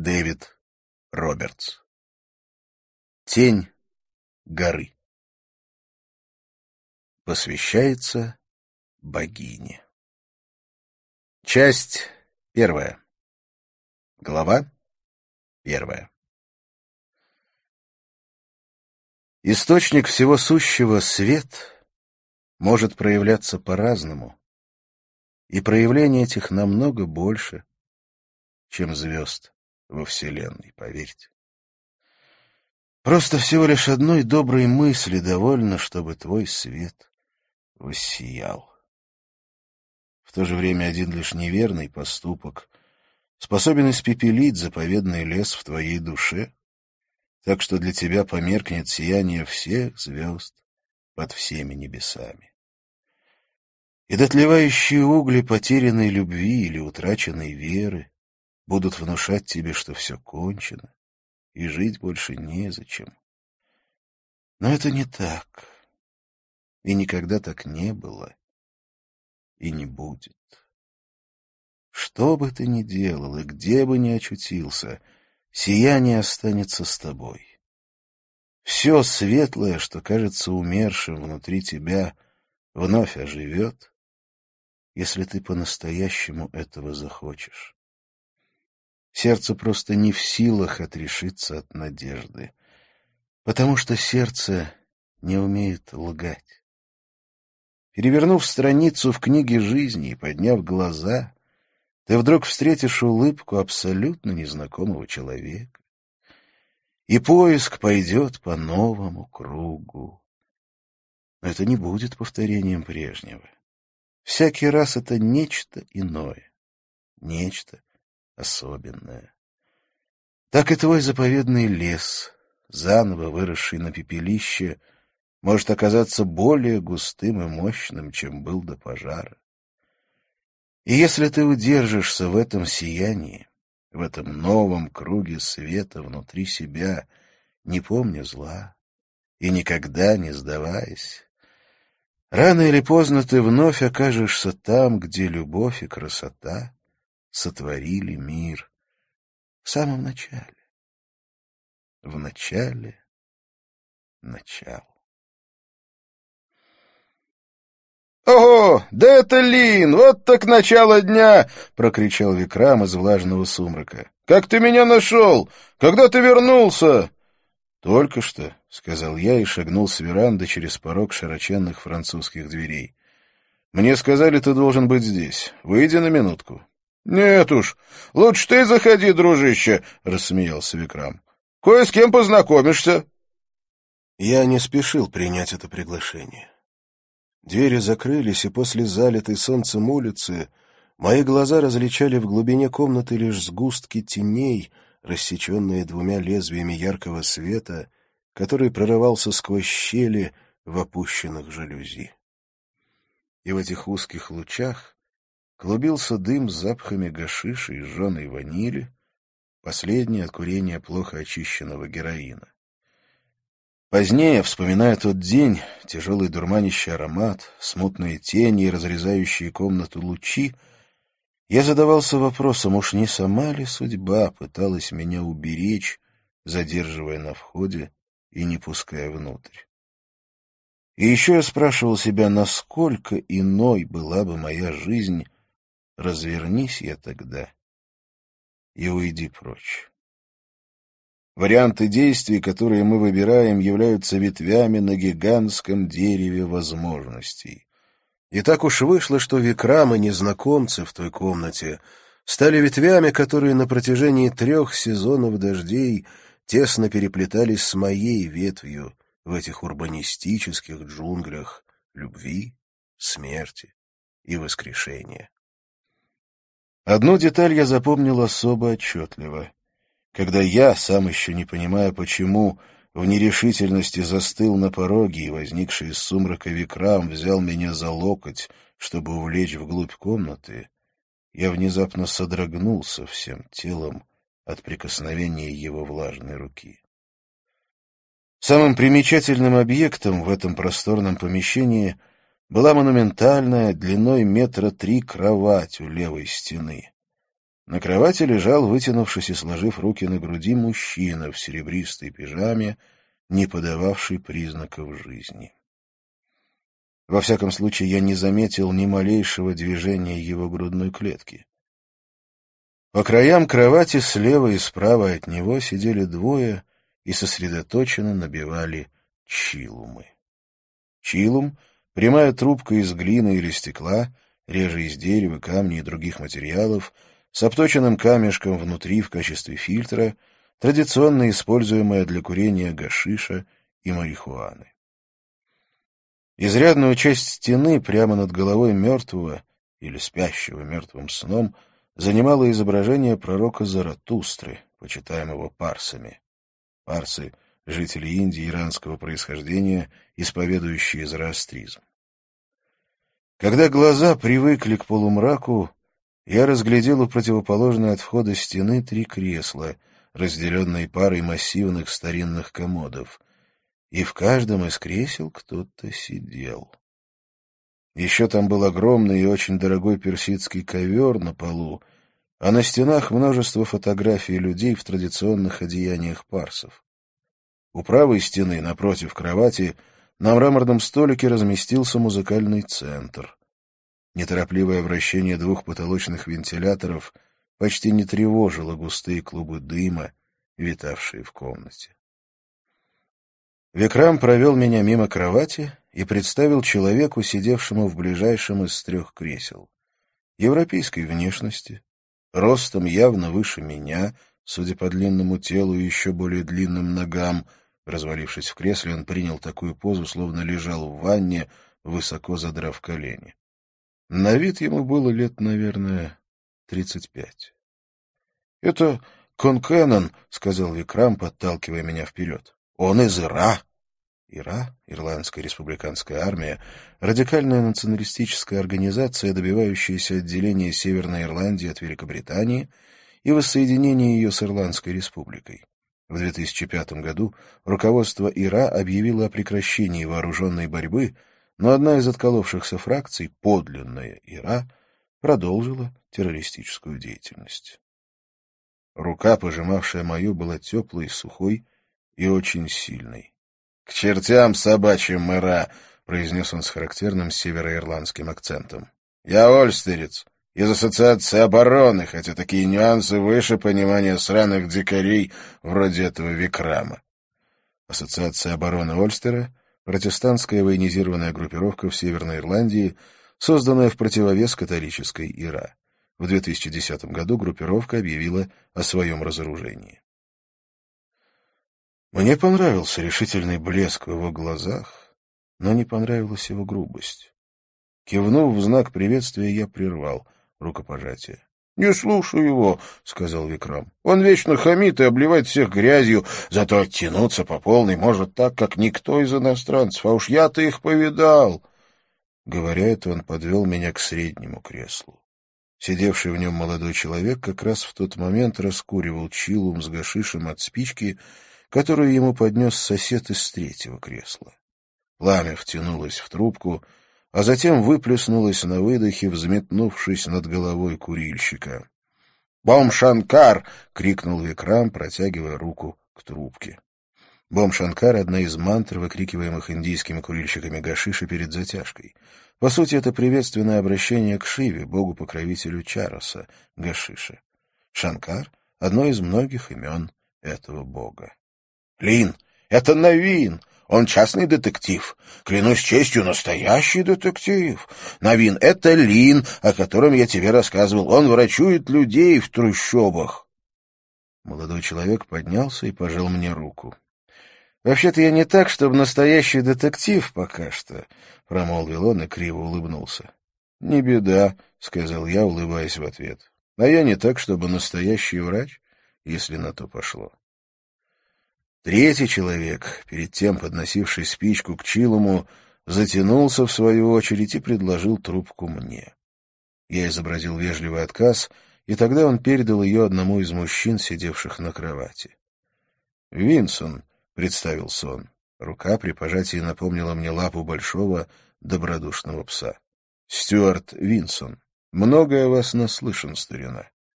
Дэвид Робертс. Тень горы. Посвящается богине. Часть первая. Глава первая. Источник всего сущего — свет — может проявляться по-разному, и проявление этих намного больше, чем звезд во Вселенной, поверьте. Просто всего лишь одной доброй мысли довольно, чтобы твой свет воссиял. В то же время один лишь неверный поступок способен испепелить заповедный лес в твоей душе, так что для тебя померкнет сияние всех звезд под всеми небесами. И дотлевающие угли потерянной любви или утраченной веры будут внушать тебе, что все кончено, и жить больше незачем. Но это не так, и никогда так не было, и не будет. Что бы ты ни делал и где бы ни очутился, сияние останется с тобой. Все светлое, что кажется умершим внутри тебя, вновь оживет, если ты по-настоящему этого захочешь. Сердце просто не в силах отрешиться от надежды, потому что сердце не умеет лгать. Перевернув страницу в книге жизни и подняв глаза, ты вдруг встретишь улыбку абсолютно незнакомого человека. И поиск пойдет по новому кругу. Но это не будет повторением прежнего. Всякий раз это нечто иное, нечто, особенное. Так и твой заповедный лес, заново выросший на пепелище, может оказаться более густым и мощным, чем был до пожара. И если ты удержишься в этом сиянии, в этом новом круге света внутри себя, не помня зла и никогда не сдаваясь, рано или поздно ты вновь окажешься там, где любовь и красота сотворили мир в самом начале. В начале начала. «Ого! Да это Лин! Вот так начало дня!» — прокричал Викрам из влажного сумрака. «Как ты меня нашел? Когда ты вернулся?» «Только что», — сказал я и шагнул с веранды через порог широченных французских дверей. «Мне сказали, ты должен быть здесь. Выйди на минутку». «Нет уж, лучше ты заходи, дружище», — рассмеялся Викрам. «Кое с кем познакомишься». Я не спешил принять это приглашение. Двери закрылись, и после залитой солнцем улицы мои глаза различали в глубине комнаты лишь сгустки теней, рассеченные двумя лезвиями яркого света, который прорывался сквозь щели в опущенных жалюзи. И в этих узких лучах Клубился дым с запахами гашиша и жженой ванили, последнее от курения плохо очищенного героина. Позднее, вспоминая тот день, тяжелый дурманящий аромат, смутные тени разрезающие комнату лучи, я задавался вопросом, уж не сама ли судьба пыталась меня уберечь, задерживая на входе и не пуская внутрь. И еще я спрашивал себя, насколько иной была бы моя жизнь, развернись я тогда и уйди прочь. Варианты действий, которые мы выбираем, являются ветвями на гигантском дереве возможностей. И так уж вышло, что Викрамы, незнакомцы в той комнате, стали ветвями, которые на протяжении трех сезонов дождей тесно переплетались с моей ветвью в этих урбанистических джунглях любви, смерти и воскрешения. Одну деталь я запомнил особо отчетливо. Когда я, сам еще не понимая почему, в нерешительности застыл на пороге, и возникший из сумрака Викрам взял меня за локоть, чтобы увлечь вглубь комнаты, я внезапно содрогнулся всем телом от прикосновения его влажной руки. Самым примечательным объектом в этом просторном помещении была монументальная, длиной метра три кровать у левой стены. На кровати лежал, вытянувшись и сложив руки на груди, мужчина в серебристой пижаме, не подававший признаков жизни. Во всяком случае, я не заметил ни малейшего движения его грудной клетки. По краям кровати слева и справа от него сидели двое и сосредоточенно набивали чилумы. Чилум — прямая трубка из глины или стекла, реже из дерева, камней и других материалов — с обточенным камешком внутри в качестве фильтра, традиционно используемая для курения гашиша и марихуаны. Изрядную часть стены прямо над головой мертвого или спящего мертвым сном занимало изображение пророка Заратустры, почитаемого парсами. Парсы — жители Индии иранского происхождения, исповедующие зороастризм. Когда глаза привыкли к полумраку, я разглядел у противоположной от входа стены три кресла, разделенные парой массивных старинных комодов, и в каждом из кресел кто-то сидел. Еще там был огромный и очень дорогой персидский ковер на полу, а на стенах множество фотографий людей в традиционных одеяниях парсов. У правой стены, напротив кровати, на мраморном столике разместился музыкальный центр. Неторопливое вращение двух потолочных вентиляторов почти не тревожило густые клубы дыма, витавшие в комнате. Викрам провел меня мимо кровати и представил человеку, сидевшему в ближайшем из трех кресел. Европейской внешности, ростом явно выше меня, судя по длинному телу и еще более длинным ногам. Развалившись в кресле, он принял такую позу, словно лежал в ванне, высоко задрав колени. На вид ему было лет, наверное, тридцать пять. — Это Конкеннон, — сказал Викрам, подталкивая меня вперед. — Он из Ира. Ира, Ирландская республиканская армия, радикальная националистическая организация, добивающаяся отделения Северной Ирландии от Великобритании и воссоединения ее с Ирландской республикой. В 2005 году руководство ИРА объявило о прекращении вооруженной борьбы, но одна из отколовшихся фракций, подлинная Ира, продолжила террористическую деятельность. Рука, пожимавшая мою, была теплой, сухой и очень сильной. — К чертям собачьим, Ира! — произнес он с характерным североирландским акцентом. — Я ольстерец, из Ассоциации обороны, хотя такие нюансы выше понимания сраных дикарей вроде этого Викрама. Ассоциация обороны Ольстера протестантская военизированная группировка в Северной Ирландии, созданная в противовес католической ИРА. В 2010 году группировка объявила о своем разоружении. Мне понравился решительный блеск в его глазах, но не понравилась его грубость. Кивнув в знак приветствия, я прервал рукопожатие. «Не слушай его», — сказал Викрам. «Он вечно хамит и обливает всех грязью, зато оттянуться по полной может так, как никто из иностранцев, а уж я-то их повидал». Говоря это, он подвел меня к среднему креслу. Сидевший в нем молодой человек как раз в тот момент раскуривал чилум с гашишем от спички, которую ему поднес сосед из третьего кресла. Пламя втянулось в трубку — а затем выплеснулась на выдохе, взметнувшись над головой курильщика. «Бом Шанкар!» — крикнул Викрам, протягивая руку к трубке. Бом Шанкар — одна из мантр, выкрикиваемых индийскими курильщиками гашиши перед затяжкой. По сути, это приветственное обращение к Шиве, богу-покровителю Чароса, гашиша. Шанкар — одно из многих имен этого бога. «Лин! Это Навин! Он частный детектив. Клянусь честью, настоящий детектив. Новин — это Лин, о котором я тебе рассказывал. Он врачует людей в трущобах. Молодой человек поднялся и пожал мне руку. «Вообще-то я не так, чтобы настоящий детектив пока что», — промолвил он и криво улыбнулся. «Не беда», — сказал я, улыбаясь в ответ. «А я не так, чтобы настоящий врач, если на то пошло». Третий человек, перед тем подносивший спичку к Чилому, затянулся в свою очередь и предложил трубку мне. Я изобразил вежливый отказ, и тогда он передал ее одному из мужчин, сидевших на кровати. «Винсон», — представился он. Рука при пожатии напомнила мне лапу большого, добродушного пса. «Стюарт Винсон. Многое вас наслышан, старина».